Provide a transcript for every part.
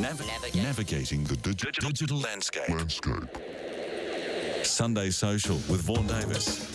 Nav- Navigate. Navigating the digi- digital landscape. landscape. Sunday Social with Vaughan Davis.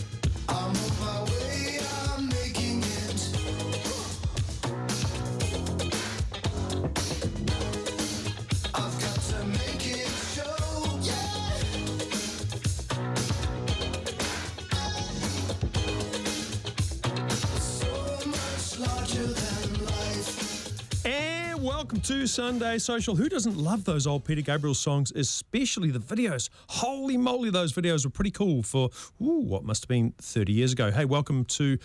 2 Sunday Social. Who doesn't love those old Peter Gabriel songs, especially the videos? Holy moly, those videos were pretty cool for ooh, what must have been 30 years ago. Hey, welcome to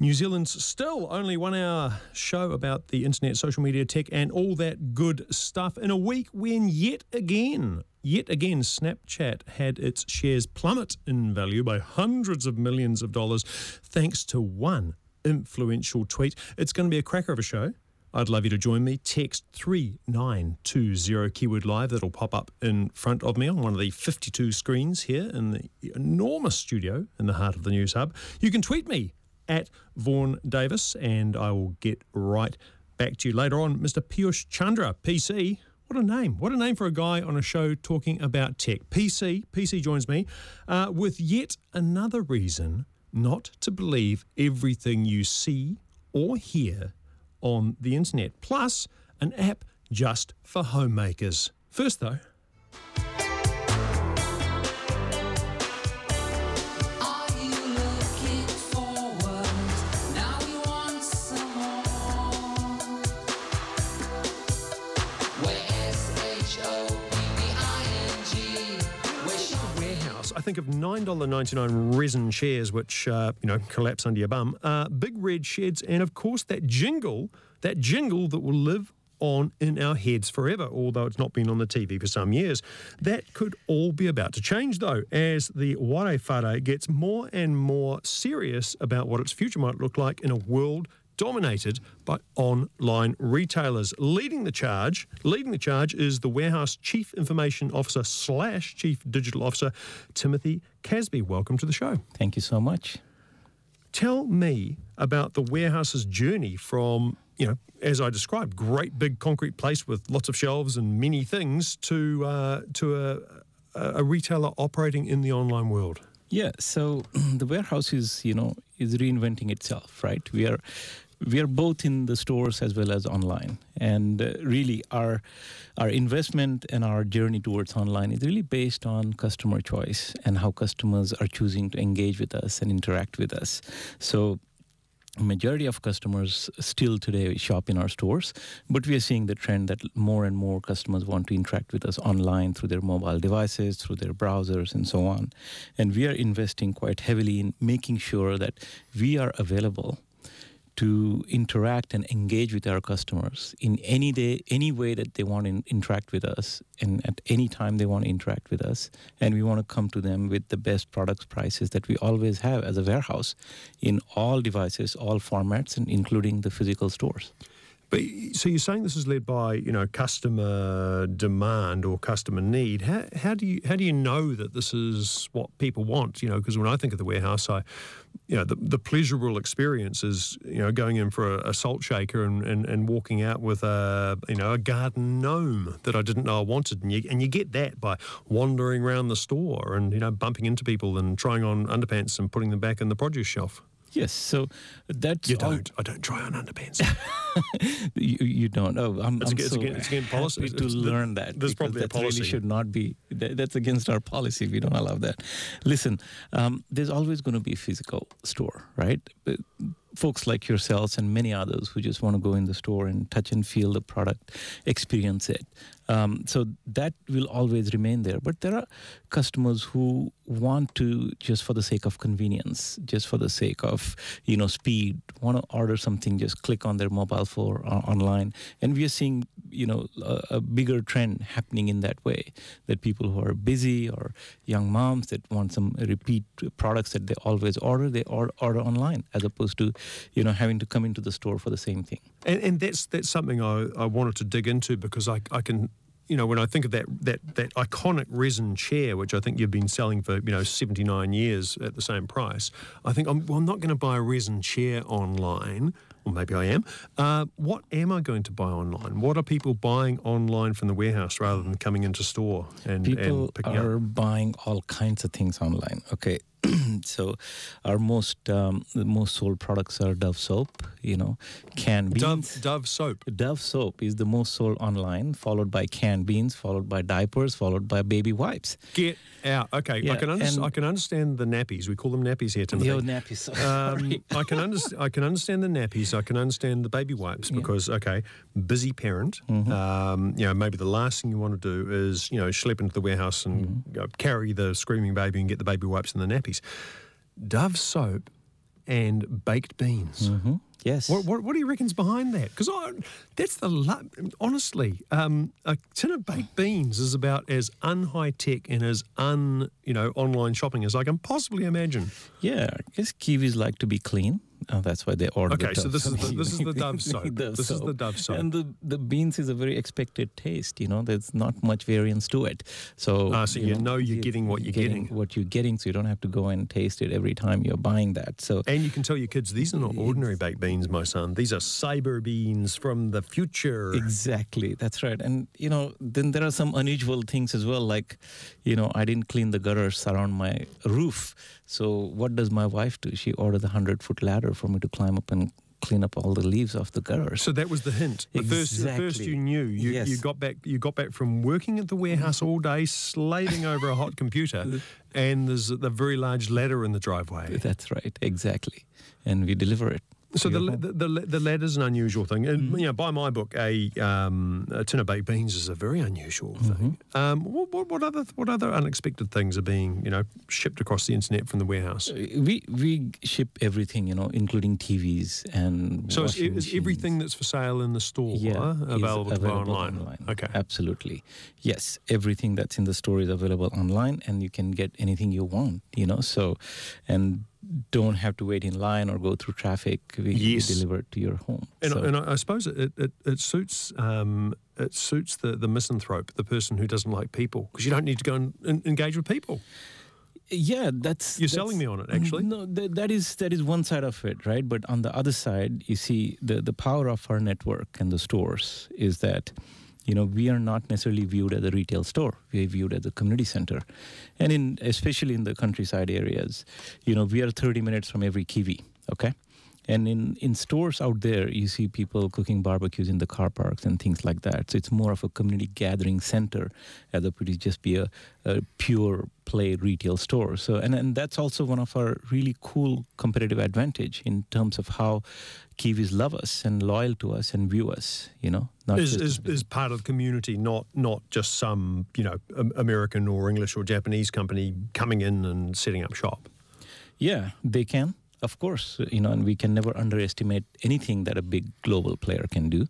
New Zealand's still only one hour show about the internet, social media, tech, and all that good stuff in a week when yet again Yet again, Snapchat had its shares plummet in value by hundreds of millions of dollars thanks to one influential tweet. It's going to be a cracker of a show. I'd love you to join me. Text 3920 keyword live. That'll pop up in front of me on one of the 52 screens here in the enormous studio in the heart of the News Hub. You can tweet me at Vaughan Davis and I will get right back to you later on. Mr. Piyush Chandra, PC. What a name. What a name for a guy on a show talking about tech. PC, PC joins me uh, with yet another reason not to believe everything you see or hear on the internet. Plus, an app just for homemakers. First, though, think of $9.99 resin chairs, which, uh, you know, collapse under your bum, uh, big red sheds, and of course that jingle, that jingle that will live on in our heads forever, although it's not been on the TV for some years. That could all be about to change, though, as the Ware Whare gets more and more serious about what its future might look like in a world dominated by online retailers. Leading the charge, leading the charge is the warehouse chief information officer slash chief digital officer, Timothy Kasbe. Welcome to the show. Thank you so much. Tell me about the warehouse's journey from, you know, as I described, great big concrete place with lots of shelves and many things to uh, to a, a a retailer operating in the online world. Yeah, so the warehouse is, you know, is reinventing itself, right? We are we are both in the stores as well as online, and uh, really our our investment and our journey towards online is really based on customer choice and how customers are choosing to engage with us and interact with us. So majority of customers still today shop in our stores but we are seeing the trend that more and more customers want to interact with us online through their mobile devices through their browsers and so on and we are investing quite heavily in making sure that we are available to interact and engage with our customers in any day, any way that they want to interact with us, and at any time they want to interact with us. And we want to come to them with the best products prices that we always have as a warehouse in all devices, all formats, and including the physical stores. But so you're saying this is led by you know customer demand or customer need. How, how do you how do you know that this is what people want? You know, because when I think of the warehouse, I you know the, the pleasurable experience is you know going in for a, a salt shaker and, and, and walking out with a you know a garden gnome that I didn't know I wanted, and you and you get that by wandering around the store and you know bumping into people and trying on underpants and putting them back in the produce shelf. Yes, so that's You don't. I don't try on underpants. you, you don't. Oh, I'm, It's I'm against- so it's against policy. happy to It's- learn that. there's because probably a that really policy. should not be. That, that's against our policy. We don't allow that. Listen, um, there's always going to be a physical store, right? But folks like yourselves and many others who just want to go in the store and touch and feel the product, experience it. Um, so that will always remain there. But there are customers who want to just for the sake of convenience, just for the sake of you know speed, want to order something, just click on their mobile phone or online, and we are seeing you know a, a bigger trend happening in that way. That people who are busy or young moms that want some repeat products that they always order, they or, order online as opposed to you know having to come into the store for the same thing. And, and that's that's something I, I wanted to dig into because I, I can you know when I think of that that that iconic resin chair which I think you've been selling for you know 79 years at the same price I think I'm, well, I'm not going to buy a resin chair online or maybe I am. Uh, what am I going to buy online? What are people buying online from the warehouse rather than coming into store and, People and picking are up? buying all kinds of things online. Okay, so our most um, the most sold products are Dove soap. You know, canned beans. Dove, Dove soap. Dove soap is the most sold online, followed by canned beans, followed by diapers, followed by baby wipes. Get out. Okay, I can under- I can understand the nappies. We call them nappies here, Timothy. Yo, nappies. Um. I can understand. I can understand the nappies. I can understand the baby wipes because okay, busy parent. Mm-hmm. Um, you know, maybe the last thing you want to do is you know schlep into the warehouse and Mm-hmm. carry the screaming baby and get the baby wipes and the Dove soap and baked beans. Mm-hmm. Yes. What, what, what do you reckon's behind that? Because that's the lu- honestly, um, a tin of baked beans is about as unhigh tech and as un you know online shopping as I can possibly imagine. Yeah, I guess Kiwis like to be clean. Uh, that's why they order. Okay, the so this is the- this is the soap. Dove soap. Dove This is the soap. Dove soap. and the the beans is a very expected taste. You know, there's not much variance to it. So Ah, so you know you're getting what you're getting. What you're getting, so you don't have to go and taste it every time you're buying that. So And you can tell your kids these are not ordinary baked beans, my son. These are cyber beans from the future. Exactly, that's right. And you know, then there are some unusual things as well. Like, you know, I didn't clean the gutters around my roof. So what does my wife do? She ordered a hundred foot ladder for me to climb up and clean up all the leaves off the gutters. So that was the hint. The first, the first you knew, you, you got back. You got back from working at the warehouse all day, slaving over a hot computer, and there's the very large ladder in the driveway. That's right, exactly. And we deliver it. So the, the the the ladder's an unusual thing, and Mm-hmm. you know, by my book, a, um, a tin of baked beans is a very unusual thing. Mm-hmm. Um, what, what, what other what other unexpected things are being you know shipped across the internet from the warehouse? we we ship everything, you know, including TVs and So is, is everything that's for sale in the store yeah, is available, available online? Okay. Absolutely. Yes, everything that's in the store is available online and you can get anything you want, you know. So and don't have to wait in line or go through traffic. We, Yes. deliver it to your home. And, so, and I, I suppose it, it, it suits um, it suits the, the misanthrope, the person who doesn't like people, because you don't need to go and, and engage with people. yeah, that's You're that's- selling me on it, actually. No, th- that is that is one side of it, right? But on the other side, you see the the power of our network and the stores is that you know we are not necessarily viewed as a retail store. We are viewed as a community center, and in especially in the countryside areas, you know we are 30 minutes from every kiwi. Okay. And in, in stores out there, you see people cooking barbecues in the car parks and things like that. So it's more of a community gathering center as opposed to just be a, a pure play retail store. So and, and that's also one of our really cool competitive advantage in terms of how Kiwis love us and loyal to us and view us. You know, not Is, is, is part of the community, not not just some you know American or English or Japanese company coming in and setting up shop. Yeah, they can. Of course, you know, and we can never underestimate anything that a big global player can do.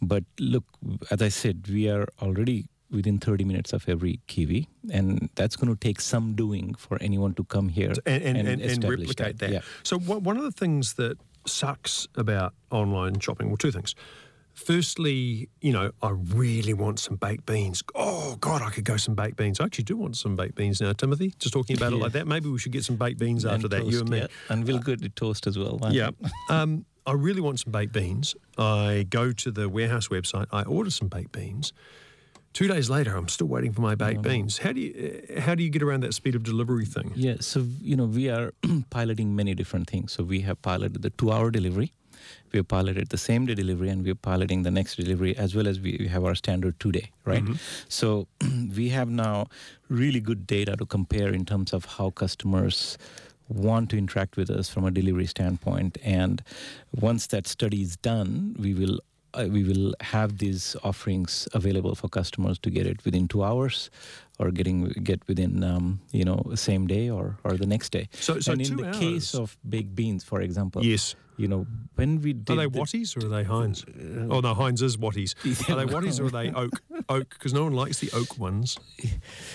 But look, as I said, we are already within 30 minutes of every Kiwi, and that's going to take some doing for anyone to come here and, and, and, and replicate that. Yeah. So one of the things that sucks about online shopping, well, two things. Firstly, you know, I really want some baked beans. Oh God, I could go some baked beans. I actually do want some baked beans now, Timothy. Just talking about it like that. Maybe we should get some baked beans after that, you toast, and me. yeah. And we'll get the toast as well. Yeah. um, I really want some baked beans. I go to the warehouse website. I order some baked beans. Two days later, I'm still waiting for my baked beans. How do you uh, how do you get around that speed of delivery thing? Yeah, so you know we are piloting many different things. So we have piloted the two-hour delivery, we have piloted the same-day delivery, and we are piloting the next delivery as well as we have our standard two-day, right? So we have now really good data to compare in terms of how customers want to interact with us from a delivery standpoint. And once that study is done, we will uh, we will have these offerings available for customers to get it within two hours or getting get within um, you know same day or, or the next day. So- so and in the case of baked beans, for example, Yes. you know when we did Are they the- Watties or are they Heinz? oh no, Heinz is Watties. Are they Watties or are they Oak? Oak, because no one likes the Oak ones.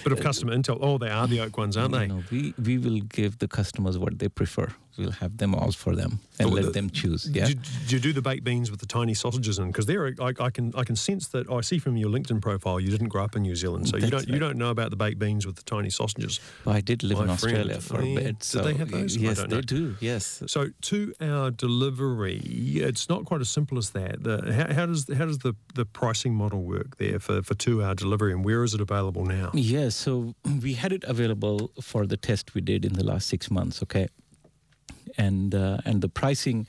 Bit of customer intel. Oh, they are the Oak ones, aren't you they? know, we we will give the customers what they prefer. We'll have them all for them and Oh, let the- them choose. Yeah. Do, do you do the baked beans with the tiny sausages in? Because there, I, I can I can sense that. I see from your LinkedIn profile you didn't grow up in New Zealand, so you don't you don't know about the baked beans with the tiny sausages. I did live My in friend. Australia for a bit. So they have those? Yes, they know. do. Yes. So two hour delivery, it's not quite as simple as that. The, how, how does how does the, the pricing model work there for, for two hour delivery and where is it available now? Yes, so we had it available for the test we did in the last six months. Okay, and uh, and the pricing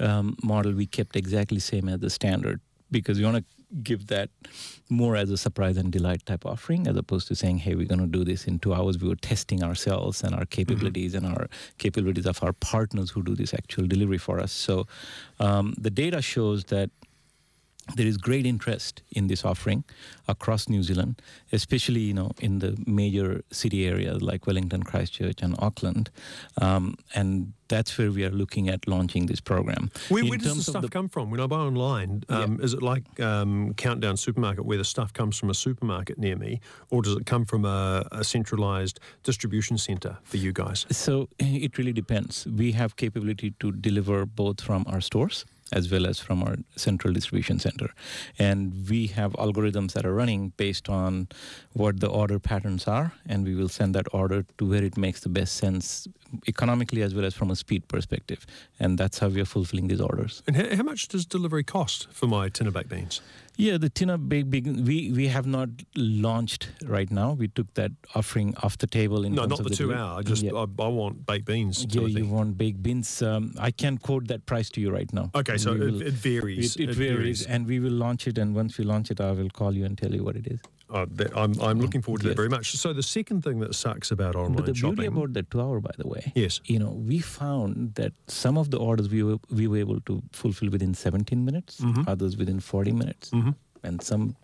um, model we kept exactly same as the standard because we want to give that more as a surprise and delight type offering as opposed to saying hey we're going to do this in two hours. We were testing ourselves and our capabilities and our capabilities of our partners who do this actual delivery for us. So um, the data shows that there is great interest in this offering across New Zealand, especially you know in the major city areas like Wellington, Christchurch, and Auckland, um, and that's where we are looking at launching this program. Where, where does the stuff come from? When I buy online, um, is it like um, Countdown Supermarket where the stuff comes from a supermarket near me, or does it come from a, a centralised distribution centre for you guys? So it really depends. We have capability to deliver both from our stores as well as from our central distribution center. And we have algorithms that are running based on what the order patterns are, and we will send that order to where it makes the best sense economically as well as from a speed perspective. And that's how we are fulfilling these orders. And how, how much does delivery cost for my tin of baked beans? Yeah, the Tina Big Big we we have not launched right now. We took that offering off the table in No, terms not of the the two deli- hour. I just Yeah. I, I want baked beans. Yeah, you want baked beans. Um, I can't quote that price to you right now. Okay, so it, will- it varies. It, it varies, and we will launch it. And once we launch it, I will call you and tell you what it is. Uh, that, I'm, I'm looking forward to that very much. So the second thing that sucks about online But the shopping, beauty about the two hour, by the way, Yes. you know, we found that some of the orders we were we were able to fulfill within 17 minutes, Mm-hmm. others within 40 minutes, and some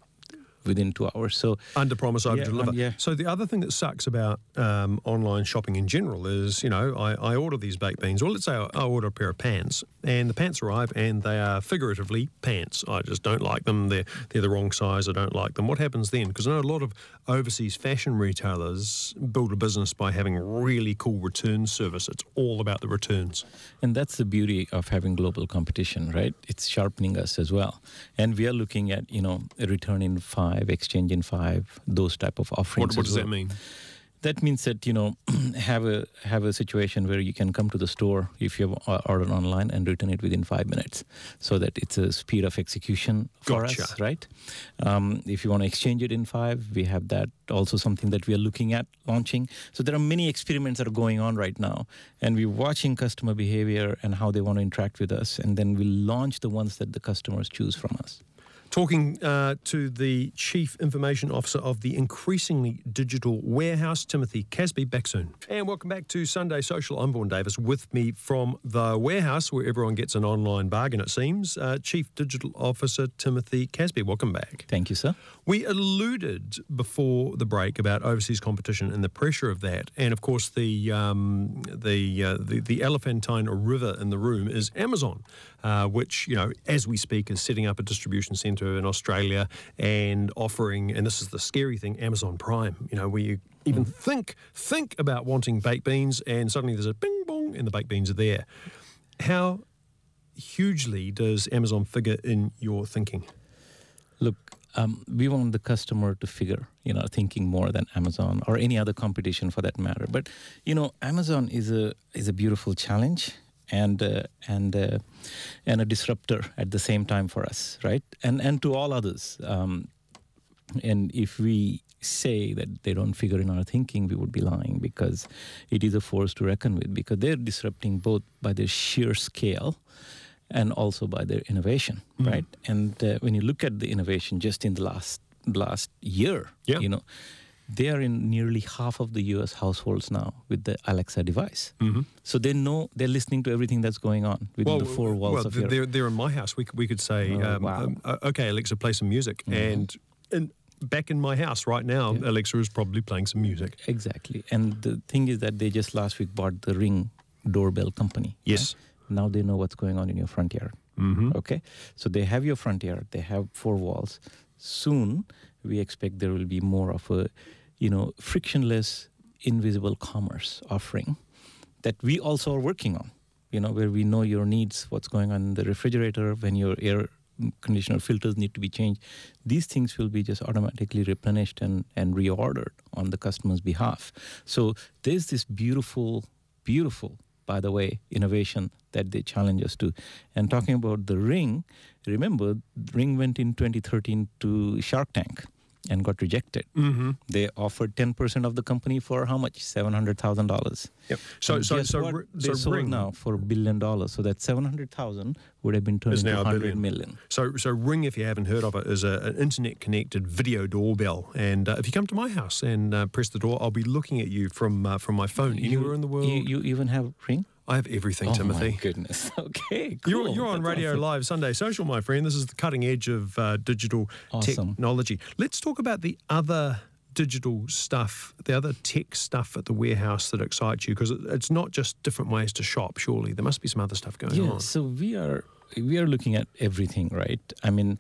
within two hours. So under promise, over Yeah, deliver. um, yeah. So the other thing that sucks about um, online shopping in general is, you know, I, I order these baked beans, or let's say I, I order a pair of pants, and the pants arrive, and they are figuratively pants. I just don't like them. They're they're the wrong size. I don't like them. What happens then? Because I know a lot of overseas fashion retailers build a business by having really cool return service. It's all about the returns. And that's the beauty of having global competition, right? It's sharpening us as well. And we are looking at, you know, a return in five, exchange in five, those type of offerings. What, what does that mean? That means that you know have a have a situation where you can come to the store if you have ordered online and return it within five minutes, so that it's a speed of execution for Gotcha. us, right? Um, if you want to exchange it in five, we have that also something that we are looking at launching. So there are many experiments that are going on right now, and we're watching customer behavior and how they want to interact with us, and then we launch the ones that the customers choose from us. Talking uh, to the Chief Information Officer of the increasingly digital warehouse, Timothy Kasbe, back soon. And welcome back to Sunday Social. I'm Vaughan Davis with me from the warehouse where everyone gets an online bargain, it seems. Uh, Chief Digital Officer Timothy Kasbe, welcome back. Thank you, sir. We alluded before the break about overseas competition and the pressure of that, and of course the um, the, uh, the the elephantine river in the room is Amazon, uh, which you know as we speak is setting up a distribution centre in Australia and offering, and this is the scary thing, Amazon Prime. You know where you even think think about wanting baked beans, and suddenly there's a bing bong, and the baked beans are there. How hugely does Amazon figure in your thinking? Look, um, we want the customer to figure, you know, thinking more than Amazon or any other competition for that matter. But you know, Amazon is a is a beautiful challenge and uh, and uh, and a disruptor at the same time for us, right? And and to all others. Um, and if we say that they don't figure in our thinking, we would be lying because it is a force to reckon with because they're disrupting both by their sheer scale and also by their innovation, right? And uh, when you look at the innovation just in the last last year, Yeah. you know, they are in nearly half of the U.S. households now with the Alexa device. So they know they're listening to everything that's going on within the four walls well, of th- your. they're, they're in my house. We could, we could say, Oh, um, wow. Mm-hmm. um, uh, okay, Alexa, play some music. And, and back in my house right now, Alexa is probably playing some music. Exactly. And the thing is that they just last week bought the Ring doorbell company. Yes. right? Now they know what's going on in your front yard. Mm-hmm. Okay. So they have your front yard, they have four walls. Soon, we expect there will be more of a, you know, frictionless, invisible commerce offering that we also are working on. You know, where we know your needs, what's going on in the refrigerator, when your air conditioner filters need to be changed. These things will be just automatically replenished and, and reordered on the customer's behalf. So there's this beautiful, beautiful, by the way, innovation that they challenge us to. And talking about the ring, remember, Ring went in 2013 to Shark Tank and got rejected. Mm-hmm. They offered 10% of the company for how much? $700,000. Yep. So, And so, so, what? they so sold Ring now for a billion dollars. So that 700,000 would have been turned Is into now a 100 billion. million. So, so Ring, if you haven't heard of it, is a, an internet-connected video doorbell. And uh, if you come to my house and uh, press the door, I'll be looking at you from uh, from my phone anywhere You- in the world. You, you even have Ring? I have everything, Timothy. oh Timothy. my goodness. Okay, You're, cool. you're on That's Radio awesome. Live Sunday Social, my friend. This is the cutting edge of uh, digital Awesome. technology. Let's talk about the other digital stuff, the other tech stuff at the warehouse that excites you, because it's not just different ways to shop. Surely there must be some other stuff going Yeah, on. Yeah, so we are we are looking at everything, right? I mean,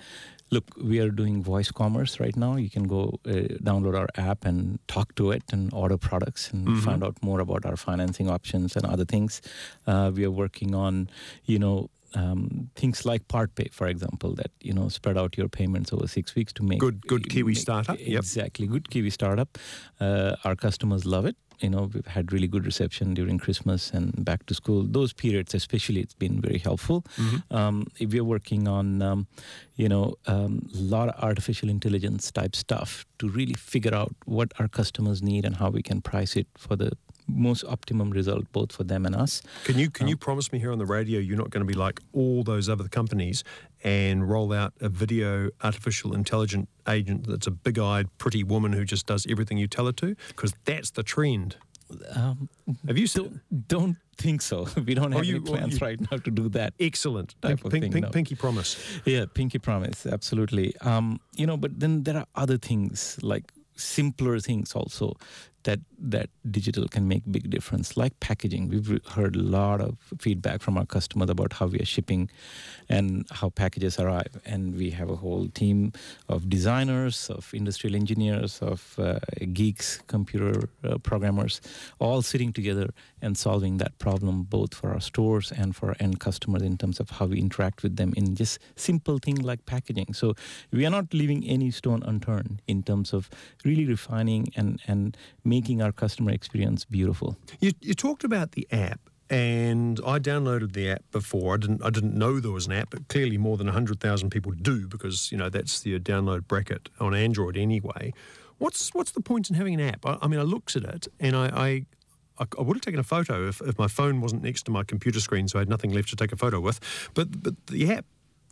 look, we are doing voice commerce right now. You can go uh, download our app and talk to it and order products and Mm-hmm. find out more about our financing options and other things. Uh, we are working on, you know. Um, things like PartPay, for example, that you know spread out your payments over six weeks to make Good- good Kiwi make- startup, yep. Exactly, good Kiwi startup. Uh, our customers love it. You know, we've had really good reception during Christmas and back to school. Those periods, especially, it's been very helpful. Mm-hmm. Um, if we're working on, um, you know, a um, lot of artificial intelligence type stuff to really figure out what our customers need and how we can price it for the most optimum result, both for them and us. Can you can you Um, promise me here on the radio you're not going to be like all those other companies and roll out a video artificial intelligent agent that's a big-eyed, pretty woman who just does everything you tell her to? Because that's the trend. Um, Have you seen? don't, don't think so. We don't Oh, have you- any oh, plans you- right now to do that. Excellent. Type Pink, thing, no. pinky promise. Yeah, pinky promise, absolutely. Um, you know, but then there are other things like simpler things also that that digital can make big difference, like packaging. We've heard a lot of feedback from our customers about how we are shipping and how packages arrive, and we have a whole team of designers, of industrial engineers, of uh, geeks, computer uh, programmers, all sitting together and solving that problem both for our stores and for our end customers in terms of how we interact with them in just simple things like packaging. So we are not leaving any stone unturned in terms of really refining and, and making our customer experience beautiful. You, you talked about the app, and I downloaded the app before. I didn't I didn't know there was an app, but clearly more than hundred thousand people do because you know that's the download bracket on Android anyway. What's what's the point in having an app? I, I mean, I looked at it and I. I I I would have taken a photo if, if my phone wasn't next to my computer screen, so I had nothing left to take a photo with. But but the app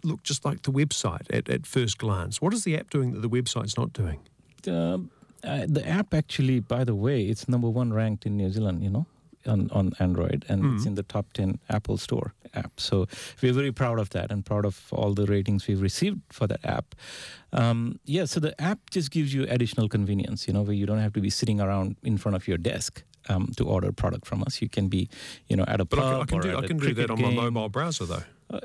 looked just like the website at, at first glance. What is the app doing that the website's not doing? Um, uh, the app actually, by the way, it's number one ranked in New Zealand, you know, on, on Android, and it's in the top 10 Apple Store app. So we're very proud of that and proud of all the ratings we've received for that app. Um, yeah, so the app just gives you additional convenience, you know, where you don't have to be sitting around in front of your desk. Um, to order product from us, you can be, you know, at a But I pub can, I can or do at I a can do that on my mobile browser though. Uh,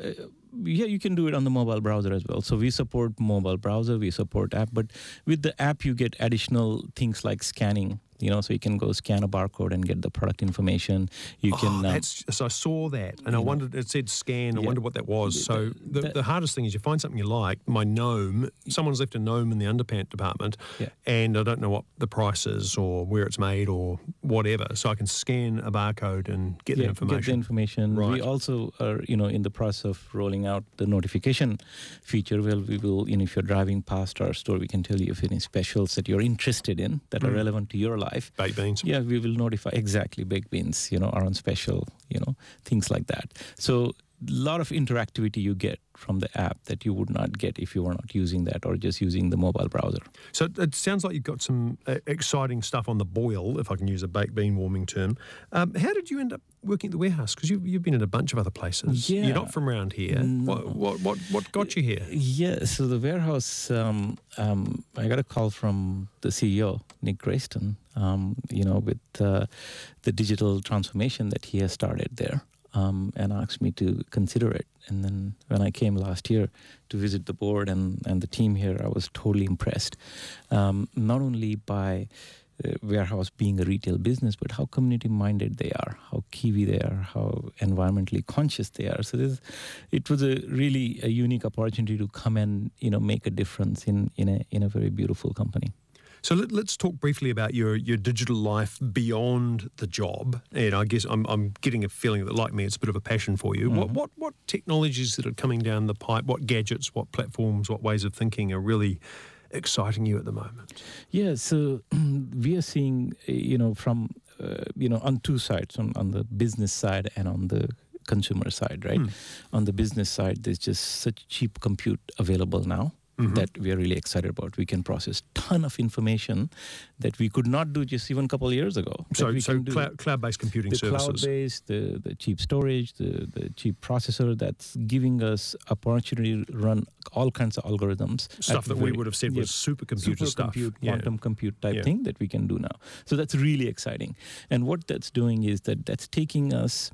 yeah, you can do it on the mobile browser as well. So we support mobile browser, we support app, but with the app you get additional things like scanning. You know, so you can go scan a barcode and get the product information. You oh, can. um, that's, so I saw that, and I know. wondered. It said scan. I Yeah. wondered what that was. So the, the- the, hardest thing is you find something you like. My gnome. Someone's left a gnome in the underpant department, Yeah. and I don't know what the price is or where it's made or whatever. So I can scan a barcode and get the yeah, information. Get the information. Right. We also are, you know, in the process of rolling out the notification feature. Where we will, you know, if you're driving past our store, we can tell you if any specials that you're interested in that are Mm. relevant to your life. Baked beans. Yeah, we will notify exactly baked beans, you know, are on special, you know, things like that. So lot of interactivity you get from the app that you would not get if you were not using that or just using the mobile browser. So it- sounds like you've got some uh, exciting stuff on the boil, if I can use a baked bean warming term. Um, how did you end up working at the warehouse? Because you've, you've been in a bunch of other places. Yeah. You're not from around here. What, what, what, what got you here? Yeah, so the warehouse, um, um, I got a call from the CEO, Nick Grayston, um, you know, with uh, the digital transformation that he has started there. Um, and asked me to consider it. And then when I came last year to visit the board and, and the team here, I was totally impressed. Um, not only by uh, warehouse being a retail business, but how community minded they are, how Kiwi they are, how environmentally conscious they are. So this, it was a really a unique opportunity to come and you know make a difference in in a in a very beautiful company. So let, us talk briefly about your, your digital life beyond the job. And I guess I'm, I'm getting a feeling that, like me, it's a bit of a passion for you. What, what, what technologies that are coming down the pipe, what gadgets, what platforms, what ways of thinking are really exciting you at the moment? Yeah, so we are seeing, uh, you know, from, uh, you know, on two sides, on, on the business side and on the consumer side, right? On the business side, there's just such cheap compute available now. Mm-hmm. That we are really excited about. We can process ton of information that we could not do just even a couple of years ago. So, so cloud, cloud-based computing the services. cloud-based, the, the cheap storage, the, the cheap processor that's giving us opportunity to run all kinds of algorithms. Stuff at that we would have said was supercomputer stuff. Supercompute, Yeah. quantum compute type Yeah. thing that we can do now. So that's really exciting. And what that's doing is that that's taking us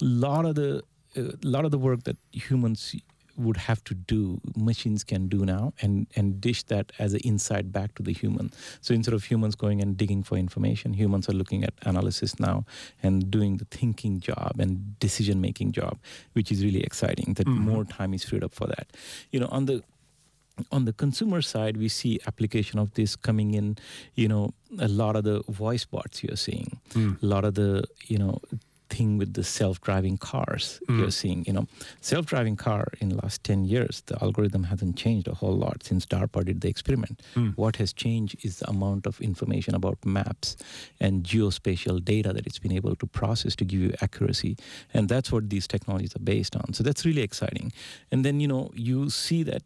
a lot of the a lot of the work that humans would have to do machines can do now and and dish that as an insight back to the human. So instead of humans going and digging for information humans are looking at analysis now and doing the thinking job and decision making job which is really exciting that mm-hmm. more time is freed up for that. You know on the on the consumer side, we see application of this coming in. You know, a lot of the voice bots you're seeing, mm. a lot of the you know thing with the self-driving cars mm. you're seeing. You know, self-driving car in the last ten years, the algorithm hasn't changed a whole lot since DARPA did the experiment. Mm. What has changed is the amount of information about maps and geospatial data that it's been able to process to give you accuracy, and that's what these technologies are based on. So that's really exciting. And then you know you see that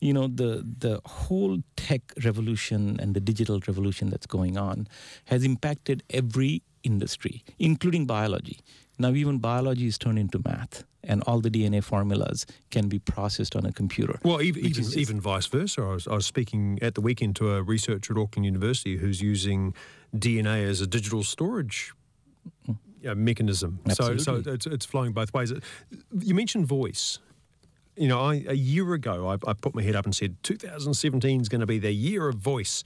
you know the the whole tech revolution and the digital revolution that's going on has impacted every industry including biology now even biology is turned into math and all the dna formulas can be processed on a computer Well, even even, is- even vice versa. I was, I was speaking at the weekend to a researcher at Auckland University who's using DNA as a digital storage uh, mechanism. So, so it's, it's flowing both ways. You mentioned voice. You know, I, a year ago, I, I put my head up and said 2017 is going to be the year of voice.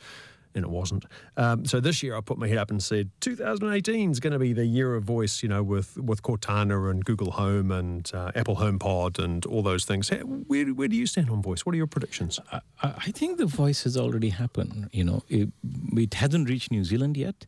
And it wasn't. Um, so this year, I put my head up and said 2018 is going to be the year of voice. You know, with with Cortana and Google Home and uh, Apple HomePod and all those things. Where, where do you stand on voice? What are your predictions? I, I think the voice has already happened. You know, it, it hasn't reached New Zealand yet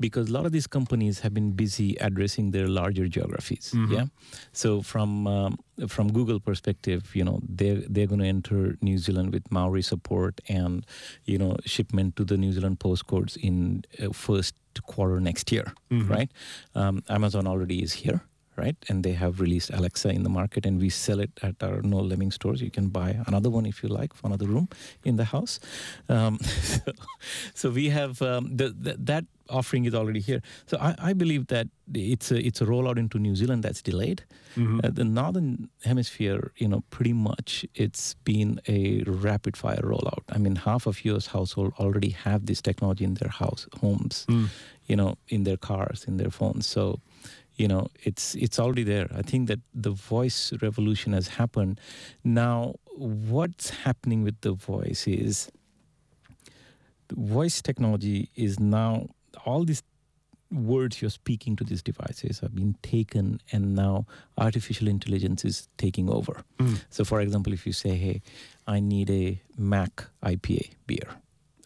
because a lot of these companies have been busy addressing their larger geographies. Yeah, so from um, from Google perspective, you know, they they're going to enter New Zealand with Maori support and you know shipment to the New Zealand postcodes in uh, first quarter next year. Right, um, Amazon already is here right? And they have released Alexa in the market, and we sell it at our Noel Leeming stores. You can buy another one if you like for another room in the house. Um, so, so we have um, the, the, that offering is already here. So I, I believe that it's a it's a rollout into New Zealand that's delayed. Uh, the northern hemisphere, you know, pretty much it's been a rapid fire rollout. I mean, half of US household already have this technology in their house homes, you know, in their cars, in their phones. So you know it's it's already there. I think that the voice revolution has happened. Now what's happening with the voice is the voice technology is now all these words you're speaking to these devices have been taken and now artificial intelligence is taking over. Mm. So for example if you say hey i need a mac ipa beer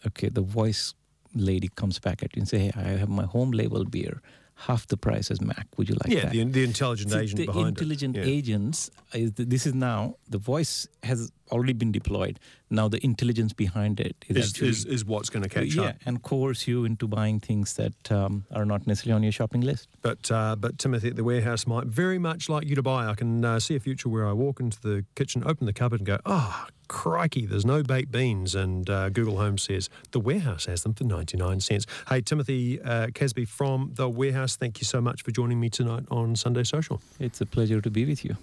okay the voice lady comes back at you and say hey i have my home label beer half the price as mac would you like yeah, that the, the intelligent See, agent the behind intelligent it. Yeah. agents is this is now the voice has already been deployed now the intelligence behind it is, Is, actually is, is what's going to catch yeah up. and coerce you into buying things that um, are not necessarily on your shopping list But uh, but Timothy at the warehouse might very much like you to buy. I can uh, see a future where I walk into the kitchen, open the cupboard, and go, ah, crikey, there's no baked beans. And uh, Google Home says the warehouse has them for 99 cents. Hey, Timothy uh, Kasbe from the warehouse, thank you so much for joining me tonight on Sunday Social. it's a pleasure to be with you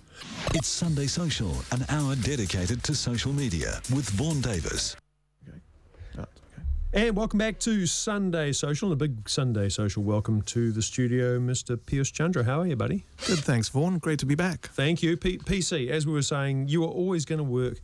It's Sunday Social, an hour dedicated to social media with Vaughan Davis. And welcome back to Sunday Social, a big Sunday Social. Welcome to the studio, Mr. Pierce Chandra. How are you, buddy? Good, thanks, Vaughan. Great to be back. Thank you. P- PC, as we were saying, you are always going to work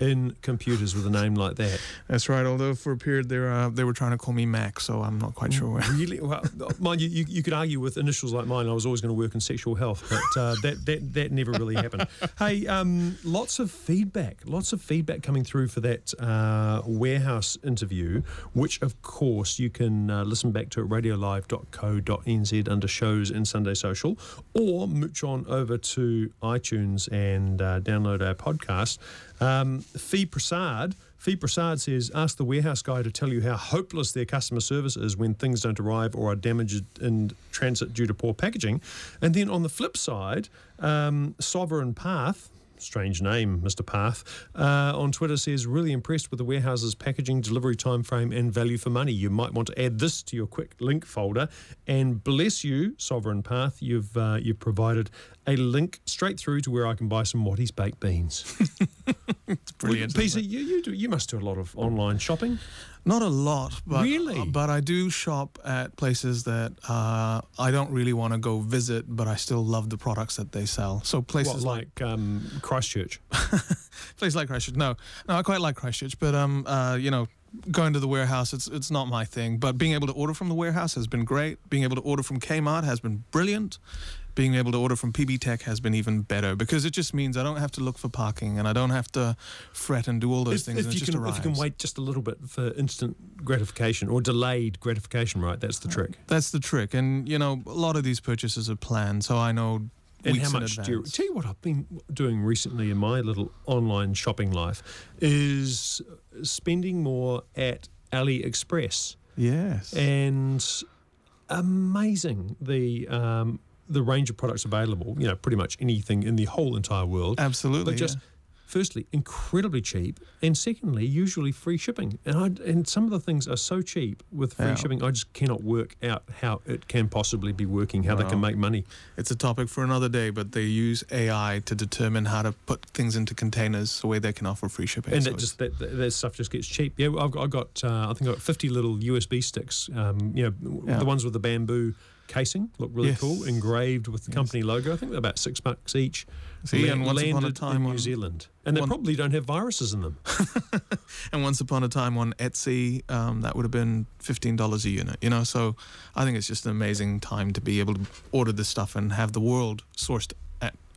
in computers with a name like that. That's right. Although for a period they uh, they were trying to call me Mac, so I'm not quite sure where. Really? Well, mind you, you, you could argue with initials like mine. I was always going to work in sexual health, but uh, that, that that never really happened. Hey, um, lots of feedback, lots of feedback coming through for that uh, warehouse interview, which of course you can uh, listen back to at radiolive.co.nz under shows and Sunday Social, or mooch on over to iTunes and uh, download our podcast. Um, Fee Prasad. Fee Prasad says, ask the warehouse guy to tell you how hopeless their customer service is when things don't arrive or are damaged in transit due to poor packaging. And then on the flip side, um, Sovereign Path, strange name, Mr. Path, uh, on Twitter says, really impressed with the warehouse's packaging, delivery time frame, and value for money. You might want to add this to your quick link folder. And bless you, Sovereign Path, you've uh, you've provided a link straight through to where I can buy some Watties baked beans. It's brilliant. isn't Peter, it? you, you, do, you must do a lot of online shopping. Not a lot, but Really? uh, but I do shop at places that uh, I don't really want to go visit, but I still love the products that they sell. So What, places like like um, Christchurch? places like Christchurch. No, no, I quite like Christchurch, but um, uh, you know, going to the warehouse, it's it's not my thing. But being able to order from the warehouse has been great. Being able to order from Kmart has been brilliant. Being able to order from PB Tech has been even better because it just means I don't have to look for parking and I don't have to fret and do all those If, things. if you just can, arrives. if you can wait just a little bit for instant gratification or delayed gratification, right? That's the trick. That's the trick, and you know, a lot of these purchases are planned, so I know And how much do you tell you what I've been doing recently in my little online shopping life is spending more at AliExpress Yes. and amazing the um, the range of products available. You know, pretty much anything in the whole entire world. Absolutely. But just yeah. firstly, incredibly cheap, and secondly, usually free shipping. And I and some of the things are so cheap with free Yeah. shipping, I just cannot work out how it can possibly be working, how they can make money. It's a topic for another day, but they use AI to determine how to put things into containers so way they can offer free shipping. And So that just that, that that stuff just gets cheap. Yeah, I've got, I've got uh, I think I've got fifty little USB sticks. Um, you know, Yeah. the ones with the bamboo casing look really Yes. cool, engraved with the Yes. company logo. I think they're about six bucks each. See, La- and once upon a time in New Zealand, and they one- probably don't have viruses in them. and once upon a time on Etsy, um, that would have been fifteen dollars a unit. You know, so I think it's just an amazing time to be able to order this stuff and have the world sourced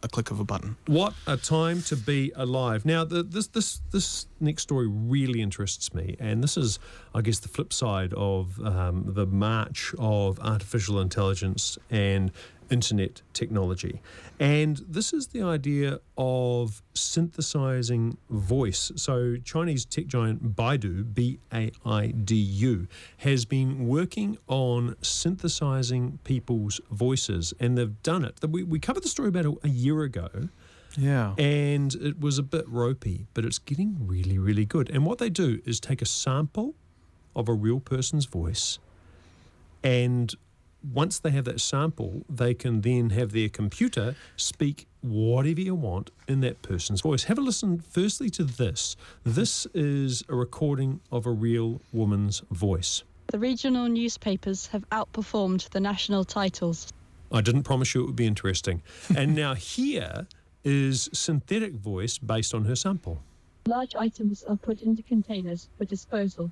a click of a button. What a time to be alive! Now, the, this this this next story really interests me, and this is, I guess, the flip side of um, the march of artificial intelligence and internet technology, and this is the idea of synthesizing voice. So, Chinese tech giant Baidu, B A I D U, has been working on synthesizing people's voices, and they've done it. We, we covered the story about a, a year ago, Yeah. and it was a bit ropey, but it's getting really, really good. And what they do is take a sample of a real person's voice, and once they have that sample, they can then have their computer speak whatever you want in that person's voice. Have a listen firstly to this. This is a recording of a real woman's voice. The regional newspapers have outperformed the national titles. I didn't promise you it would be interesting. And now here is synthetic voice based on her sample. Large items are put into containers for disposal.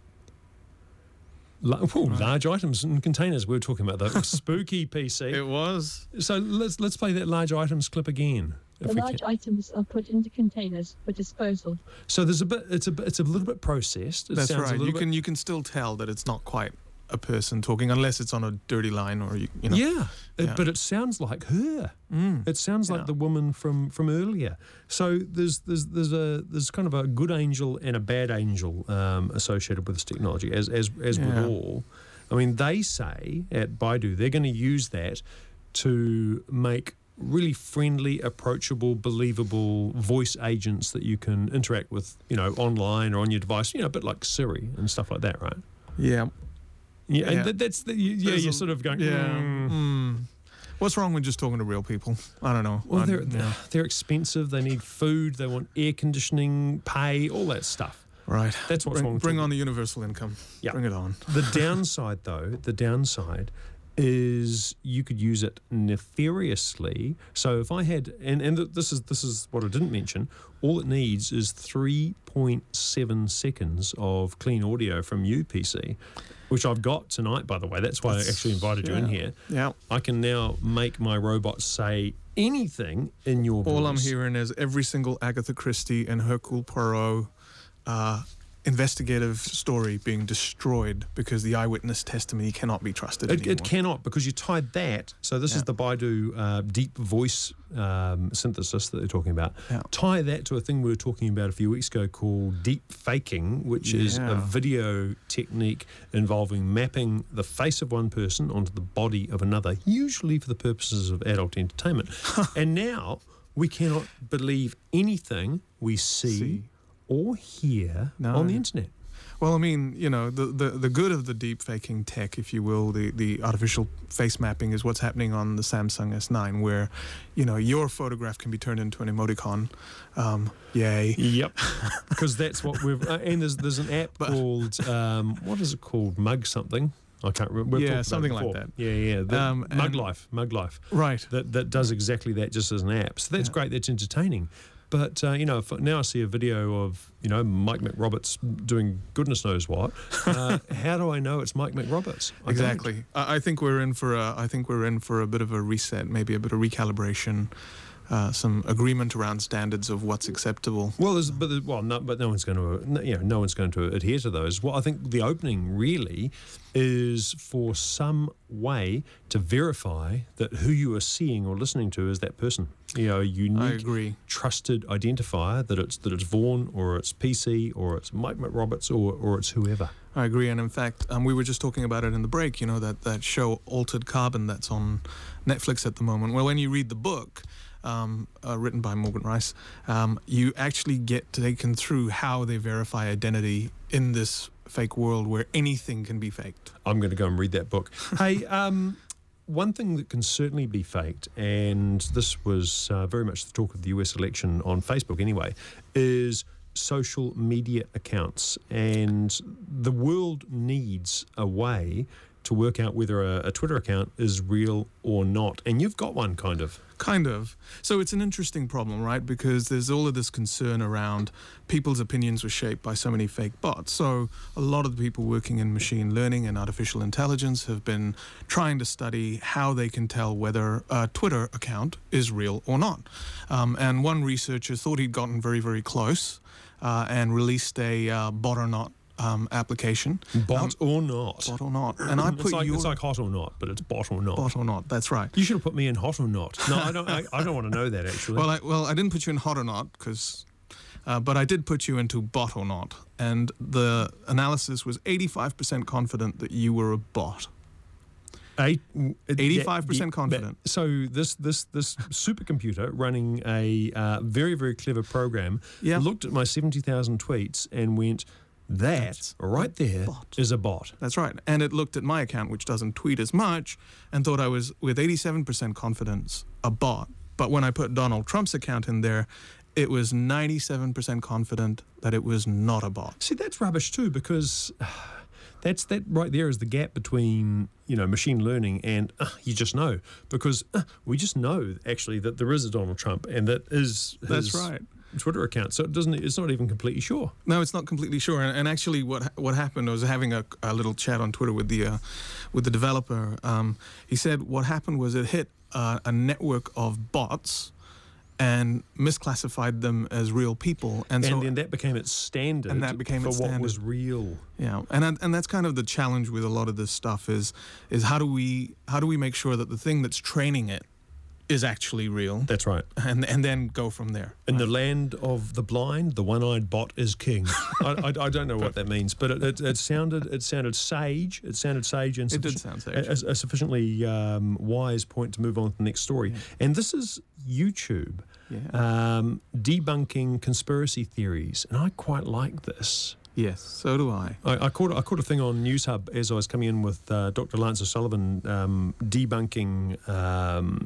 La- ooh, Large items in containers. We were talking about that spooky PC. It was. So let's let's play that large items clip again. The large can. items are put into containers for disposal. So there's a bit. It's a it's a little bit processed. It That's sounds a right. You bit- can you can still tell that it's not quite a person talking unless it's on a dirty line or you, you know. yeah, it- but it sounds like her. Mm. It sounds like the woman from from earlier. So there's there's there's a there's kind of a good angel and a bad angel um, associated with this technology, as as as with all. I mean, they say at Baidu they're going to use that to make really friendly, approachable, believable voice agents that you can interact with, you know, online or on your device. You know, a bit like Siri and stuff like that, right? Yeah. Yeah, and Yeah. that, that's the you, yeah. There's You're a- sort of going, Yeah. "Mm." Mm. What's wrong with just talking to real people? I don't know. Well, they're yeah. they're expensive. They need food. They want air conditioning, pay, all that stuff. right. That's what's wrong Bring, with bring on the universal income. Yeah. Bring it on. The downside, though, the downside is you could use it nefariously. So if I had, and, and this is this is what I didn't mention. All it needs is three point seven seconds of clean audio from you, PC, which I've got tonight. By the way, that's why I actually invited you in here. Yeah. I can now make my robot say anything in your voice. All I'm hearing is every single Agatha Christie and Hercule Poirot uh, investigative story being destroyed because the eyewitness testimony cannot be trusted It, it cannot because you tied that. So this is the Baidu uh, deep voice um, synthesis that they're talking about. Yeah. Tie that to a thing we were talking about a few weeks ago called deep faking, which is a video technique involving mapping the face of one person onto the body of another, usually for the purposes of adult entertainment. and now we cannot believe anything we see, See. Or hear No. on the internet. Well, I mean, you know, the, the, the good of the deep faking tech, if you will, the, the artificial face mapping is what's happening on the Samsung S9, where, you know, your photograph can be turned into an emoticon. Um, yay. Yep, because that's what we've. Uh, and there's there's an app But- called um, what is it called? Mug something. I can't remember. Yeah, talked about it something like that. Yeah, yeah. The Um, Mug Life, Mug Life. Right. That that does exactly that, just as an app. So that's Yeah. great. That's entertaining. But uh, you know, if now I see a video of you know Mike McRoberts doing goodness knows what. Uh, how do I know it's Mike McRoberts? I don't. Exactly. I, I think we're in for a. I think we're in for a bit of a reset, maybe a bit of recalibration, uh, some agreement around standards of what's acceptable. Well, there's, but well, no, but no one's going to, you know, no one's going to adhere to those. Well, I think the opening really is for some way to verify that who you are seeing or listening to is that person. You know, unique, trusted identifier that it's that it's Vaughan or it's PC or it's Mike McRoberts or or it's whoever. I agree, and in fact, um, we were just talking about it in the break. You know that that show Altered Carbon that's on Netflix at the moment. Well, when you read the book, um, uh, written by Morgan Rice, um, you actually get taken through how they verify identity in this fake world where anything can be faked. I'm going to go and read that book. hey, um, one thing that can certainly be faked, and this was uh, very much the talk of the US election on Facebook anyway, is social media accounts. And the world needs a way to work out whether a, a Twitter account is real or not. And you've got one kind of. Kind of. So it's an interesting problem, right? Because there's all of this concern around people's opinions were shaped by so many fake bots. So a lot of the people working in machine learning and artificial intelligence have been trying to study how they can tell whether a Twitter account is real or not. Um, and one researcher thought he'd gotten very, very close uh, and released a uh, bot or not um, application. Bot or not. Bot or not. And I it's, put like, your it's like hot or not, but it's bot or not. bot or not. That's right. You should have put me in hot or not. No, I don't. I, I don't want to know that actually. Well, I, well, I didn't put you in hot or not because, uh, but I did put you into bot or not, and the analysis was 85% confident that you were a bot. Eight, 85% confident. So this this this supercomputer running a uh, very very clever program Yeah. looked at my seventy thousand tweets and went, "That right there is bot." a bot." That's right. And it looked at my account, which doesn't tweet as much, and thought I was with 87% confidence a bot. But when I put Donald Trump's account in there, it was 97% confident that it was not a bot. See, that's rubbish too because. That's that right there is the gap between you know machine learning and uh, you just know because uh, we just know actually that there is a Donald Trump and that is his That's right. Twitter account so it doesn't it's not even completely sure No, it's not completely sure. And, and actually, what what happened I was having a, a little chat on Twitter with the uh, with the developer. Um, he said what happened was it hit uh, a network of bots and misclassified them as real people, and, and so then that became its standard And that became for its what was real yeah, and and and that's kind of the challenge with a lot of this stuff is is how do we how do we make sure that the thing that's training it is actually real, that's right and and then go from there. In the land of the blind, the one-eyed bot is king. I, I, I don't know what that means, but it, it, it sounded it sounded sage. It sounded sage and It did sound sage. A, a sufficiently um, wise point to move on to the next story. And this is YouTube Yeah. um, debunking conspiracy theories, and I quite like this. Yes, so do I. I, I caught I caught a thing on Newshub as I was coming in with uh, Dr. Lance O'Sullivan um, debunking um,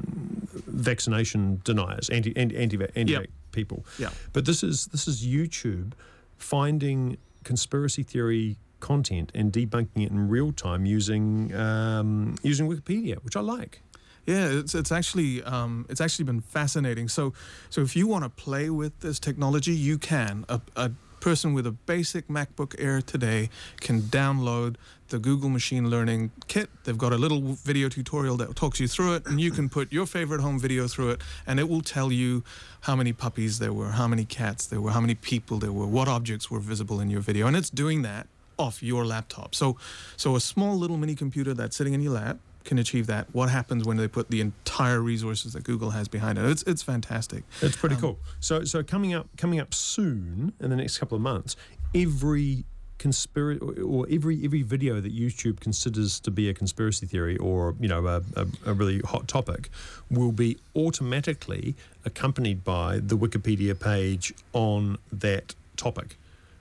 vaccination deniers, anti anti anti anti Yep. people. Yeah. But this is this is YouTube finding conspiracy theory content and debunking it in real time using um, using Wikipedia, which I like. Yeah, it's it's actually um, it's actually been fascinating. So so if you want to play with this technology, you can. A, a person with a basic MacBook Air today can download the Google Machine Learning Kit. They've got a little video tutorial that talks you through it, and you can put your favorite home video through it, and it will tell you how many puppies there were, how many cats there were, how many people there were, what objects were visible in your video, and it's doing that off your laptop. So so a small little mini computer that's sitting in your lap can achieve that. What happens when they put the entire resources that Google has behind it? It's it's fantastic. It's pretty um, cool. So so coming up coming up soon in the next couple of months, every conspiracy or every every video that YouTube considers to be a conspiracy theory or you know a, a, a really hot topic will be automatically accompanied by the Wikipedia page on that topic.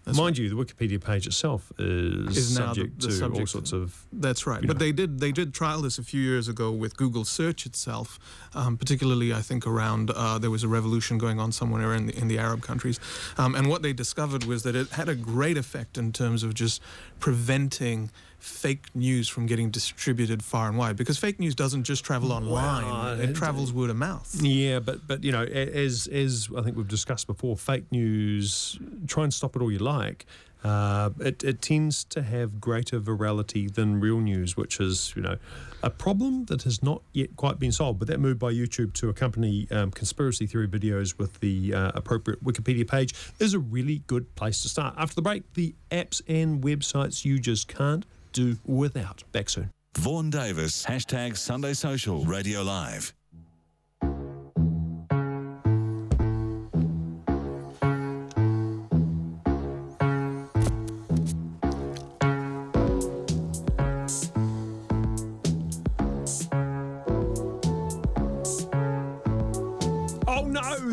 Mind you, the Wikipedia page itself is, Is now the- subject the to all sorts of That's right. But know. they did they did trial this a few years ago with Google Search itself, um, particularly I think around uh, there was a revolution going on somewhere in the, in the Arab countries, um, and what they discovered was that it had a great effect in terms of just preventing fake news from getting distributed far and wide because fake news doesn't just travel online it it- travels word of mouth Yeah, but but you know, as as I think we've discussed before, fake news. Try and stop it all you like. Uh, it, it tends to have greater virality than real news, which is you know a problem that has not yet quite been solved. But that move by YouTube to accompany um, conspiracy theory videos with the uh, appropriate Wikipedia page is a really good place to start. After the break, the apps and websites you just can't do without. Back soon. Vaughan Davis, hashtag Sunday Social, Radio Live.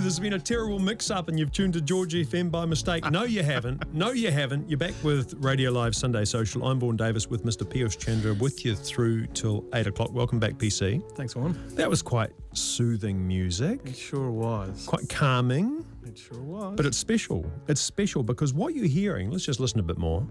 There's been a terrible mix up and you've tuned to George FM by mistake. No, you haven't. No, you haven't. You're back with Radio Live Sunday Social. I'm Vaughan Davis with Mr. Piyush Chandra with you through till 8 o'clock. Welcome back, PC. thanks one That was quite soothing music, it sure was quite calming, it sure was but it's special. It's special because what you're hearing, let's just listen a bit more,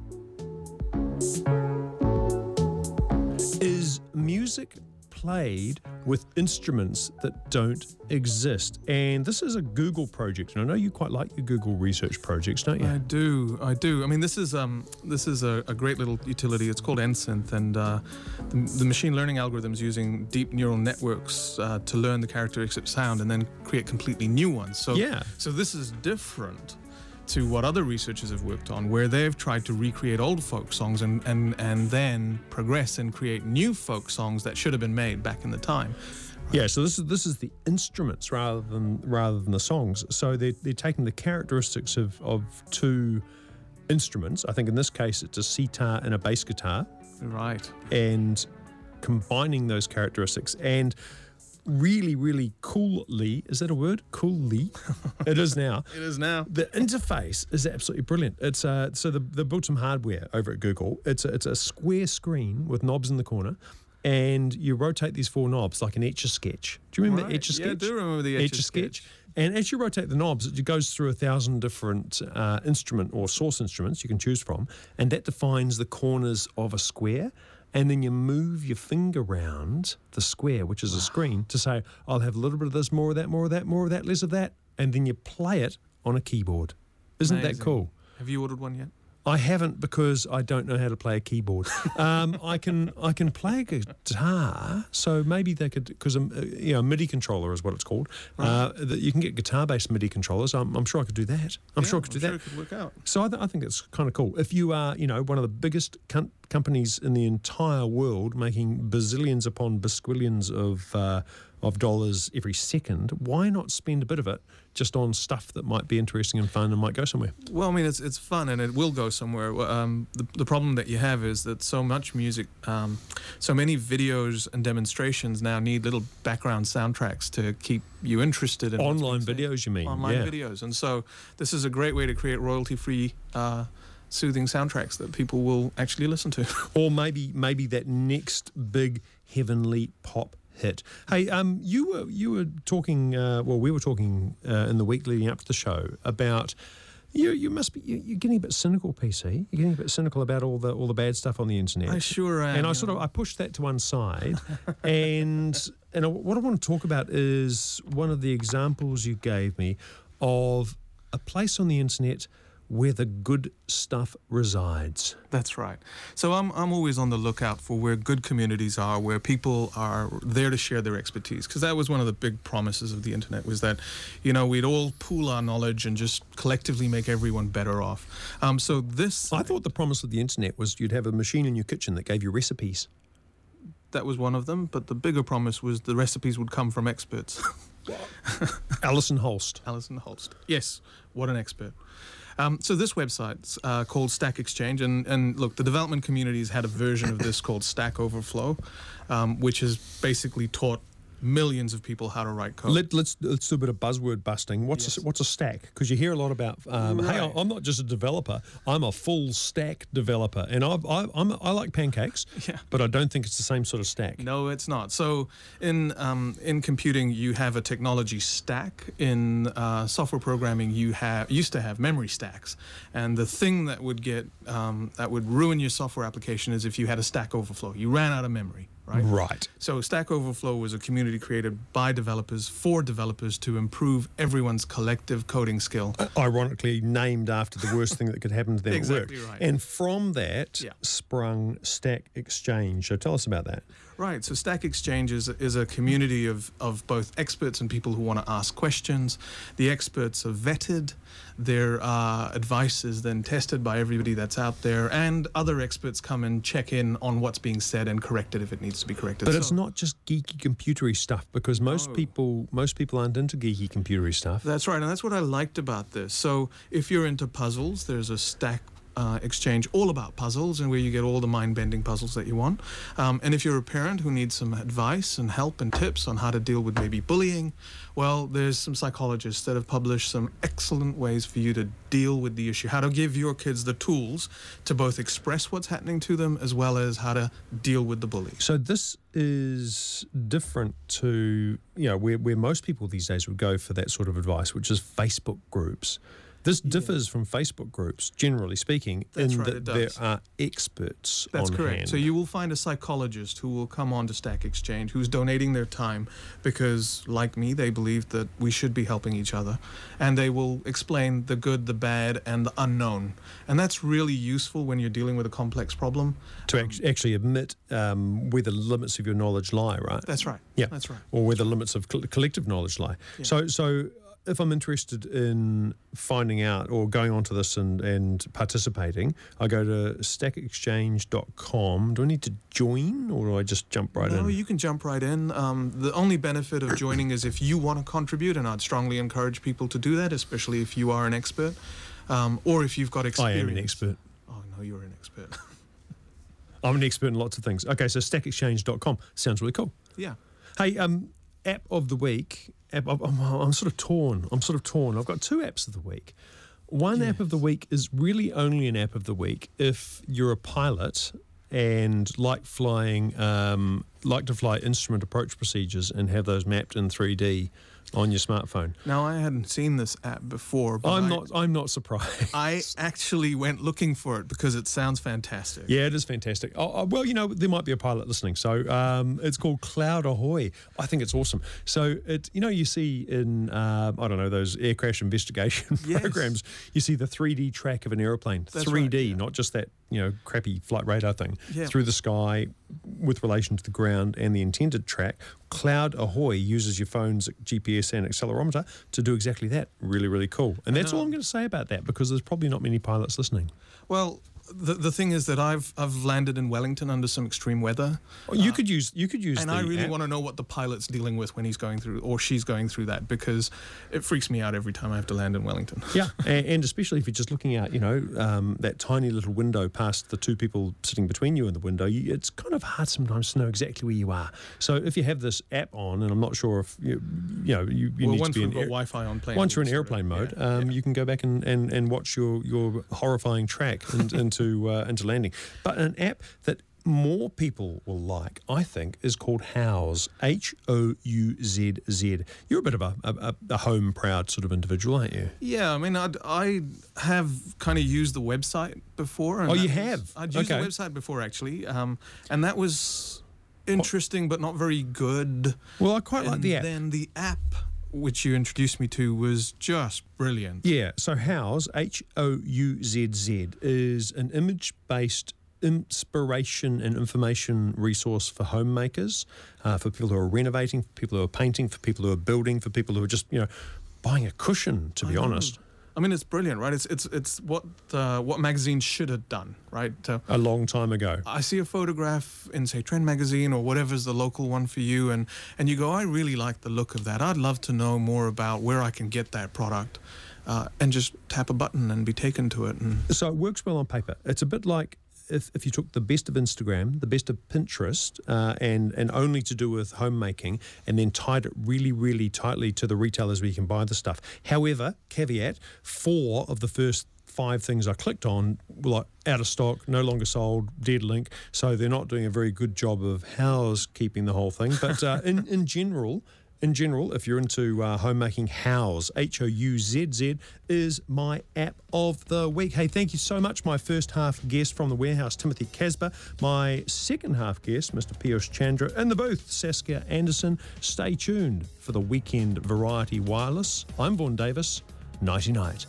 is music played with instruments that don't exist. And this is a Google project. And I know you quite like your Google research projects, don't you? I do, I do. I mean, this is um, this is a, a great little utility. It's called NSynth, and uh, the, the machine learning algorithms using deep neural networks uh, to learn the characteristics of sound and then create completely new ones. So, Yeah. so this is different to what other researchers have worked on, where they've tried to recreate old folk songs and and and then progress and create new folk songs that should have been made back in the time. Yeah, so this is this is the instruments rather than rather than the songs. So they're, they're taking the characteristics of, of two instruments. I think in this case it's a sitar and a bass guitar, Right. and combining those characteristics and really, really coolly is that a word? Coolly, it is now. It is now. The interface is absolutely brilliant. It's uh, so the they built some hardware over at Google. It's a, it's a square screen with knobs in the corner, and you rotate these four knobs like an etch a sketch. Do you remember Right. etch a sketch? Yeah, I do remember the etch a sketch. And as you rotate the knobs, it goes through a thousand different uh, instrument or source instruments you can choose from, and that defines the corners of a square. And then you move your finger around the square, which is a screen, to say, I'll have a little bit of this, more of that, more of that, more of that, less of that. And then you play it on a keyboard. Isn't that cool? Have you ordered one yet? I haven't because I don't know how to play a keyboard. Um, I can I can play a guitar, so maybe they could because um, uh, you know MIDI controller is what it's called. Uh, that you can get guitar-based MIDI controllers. I'm, I'm sure I could do that. I'm sure I could do sure that. it could work out. So I, th- I think it's kind of cool. If you are, you know, one of the biggest com- companies in the entire world, making bazillions upon basquillions of uh, of dollars every second, why not spend a bit of it just on stuff that might be interesting and fun and might go somewhere? Well, I mean, it's it's fun and it will go somewhere. Um, the, the problem that you have is that so much music, um, so many videos and demonstrations now need little background soundtracks to keep you interested in Online videos, you mean? Online yeah. videos, and so this is a great way to create royalty-free, uh, soothing soundtracks that people will actually listen to. or maybe maybe that next big heavenly pop hit. Hey, um, you were you were talking. Uh, well, we were talking uh, in the week leading up to the show about. You you must be you, you're getting a bit cynical, PC. You're getting a bit cynical about all the all the bad stuff on the internet. I sure am. and I sort of. I pushed that to one side, and and I- what I want to talk about is one of the examples you gave me of a place on the internet where the good stuff resides. That's right. So I'm I'm always on the lookout for where good communities are, where people are there to share their expertise. Because that was one of the big promises of the internet was that, you know, we'd all pool our knowledge and just collectively make everyone better off. Um, so this I thought the promise of the internet was you'd have a machine in your kitchen that gave you recipes. that was one of them, but the bigger promise was the recipes would come from experts. Alison Holst. Alison Holst. Yes, what an expert. Um, so this website's uh, called Stack Exchange, and, and look, the development community's had a version of this called Stack Overflow, um, which has basically taught millions of people how to write code. Let, let's let's do a bit of buzzword busting. What's Yes. a, what's a stack? Because you hear a lot about. Um, Hey, I'm not just a developer. I'm a full stack developer, and I've, I, I'm I like pancakes, Yeah. but I don't think it's the same sort of stack. No, it's not. So in um, in computing, you have a technology stack. In uh, software programming, you have used to have memory stacks. And the thing that would get um, that would ruin your software application is if you had a stack overflow. You ran out of memory, right? Right. So Stack Overflow was a community created by developers for developers to improve everyone's collective coding skill. Uh, ironically named after the worst thing that could happen to them Exactly at work. right. And from that Yeah. sprung Stack Exchange. So tell us about that. Right. So Stack Exchange is, is a community of, of both experts and people who want to ask questions. The experts are vetted. Their uh, advice is then tested by everybody that's out there, and other experts come and check in on what's being said and correct it if it needs to be corrected. But it's not just geeky computery stuff because most No. people most people aren't into geeky computery stuff. That's right, and that's what I liked about this. So if you're into puzzles, there's a stack. Uh, exchange all about puzzles and where you get all the mind-bending puzzles that you want um, and if you're a parent who needs some advice and help and tips on how to deal with maybe bullying well there's some psychologists that have published some excellent ways for you to deal with the issue how to give your kids the tools to both express what's happening to them as well as how to deal with the bully. So this is different to you know where, where most people these days would go for that sort of advice, which is Facebook groups. This differs from Facebook groups, generally speaking, That's in right, that there are experts That's correct. hand. So you will find a psychologist who will come on to Stack Exchange who's donating their time because, like me, they believe that we should be helping each other. And they will explain the good, the bad, and the unknown. And that's really useful when you're dealing with a complex problem. to act- actually admit um, where the limits of your knowledge lie, right? That's right. Yeah, That's right. Or where the limits of col- collective knowledge lie. So, so if I'm interested in finding out or going onto this and, and participating, I go to stackexchange.com. Do I need to join or do I just jump right no, in? No, you can jump right in. Um, the only benefit of joining is if you want to contribute, and I'd strongly encourage people to do that, especially if you are an expert um, or if you've got experience. I am an expert. Oh, no, you're an expert. I'm an expert in lots of things. Okay, so stackexchange.com sounds really cool. yeah. Hey, um, app of the week. App, I'm, I'm, I'm sort of torn. I'm sort of torn. I've got two apps of the week. One app of the week is really only an app of the week if you're a pilot and like flying, um, like to fly instrument approach procedures and have those mapped in 3D on your smartphone. Now, I hadn't seen this app before, but I'm I- not. I'm not surprised. I actually went looking for it because it sounds fantastic. Yeah, it is fantastic. Oh, oh, well, you know, there might be a pilot listening. So um, it's called CloudAhoy. I think it's awesome. So it, you know, you see in um, I don't know those air crash investigation Yes. programs, you see the 3D track of an airplane, That's 3D, right, yeah. not just that you know crappy flight radar thing Yeah. through the sky with relation to the ground and the intended track. CloudAhoy uses your phone's GPS and accelerometer to do exactly that. Really, really cool. And that's ah. all I'm going to say about that because there's probably not many pilots listening. Well, the the thing is that I've I've landed in Wellington under some extreme weather, you could use you could use Uh, and I really app. want to know what the pilot's dealing with when he's going through or she's going through that because it freaks me out every time I have to land in Wellington. Yeah, and, and especially if you're just looking out, you know, um, that tiny little window past the two people sitting between you and the window, you, it's kind of hard sometimes to know exactly where you are. So if you have this app on, and I'm not sure if you, you know, you, you well, need once to be we've in got air- Wi-Fi on plane, once you're in airplane mode, yeah, um, yeah. you can go back and, and, and watch your, your horrifying track and, and, into uh, into landing. But an app that more people will like, I think, is called Houzz. H O U Z Z. You're a bit of a, a, a home proud sort of individual, aren't you? Yeah, I mean, I'd, I have kind of used the website before. And Oh, you have? was- I'd used Okay. the website before, actually. Um, and that was interesting, but not very good. Well, I quite like the app. then the app, which you introduced me to, was just brilliant. Yeah, so Houzz, H O U Z Z, is an image based inspiration and information resource for homemakers, uh, for people who are renovating, for people who are painting, for people who are building, for people who are just, you know, buying a cushion, to be honest. I mean, it's brilliant, right? It's it's it's what uh, what magazines should have done, right? So A long time ago. I see a photograph in say Trend magazine or whatever's the local one for you, and and you go, I really like the look of that. I'd love to know more about where I can get that product, uh, and just tap a button and be taken to it. And So it works well on paper. It's a bit like if, if you took the best of Instagram, the best of Pinterest, uh, and and only to do with homemaking, and then tied it really, really tightly to the retailers where you can buy the stuff. However, caveat: four of the first five things I clicked on were like out of stock, no longer sold, dead link. So they're not doing a very good job of housekeeping the whole thing. But uh, in in general. In general, if you're into uh, homemaking, Houzz, H O U Z Z, is my app of the week. Hey, thank you so much. My first half guest from the warehouse, Timothy Kasbe. My second half guest, Mr. Piyush Chandra. In the booth, Saskia Anderson. Stay tuned for the weekend Variety Wireless. I'm Vaughan Davis. Nighty night.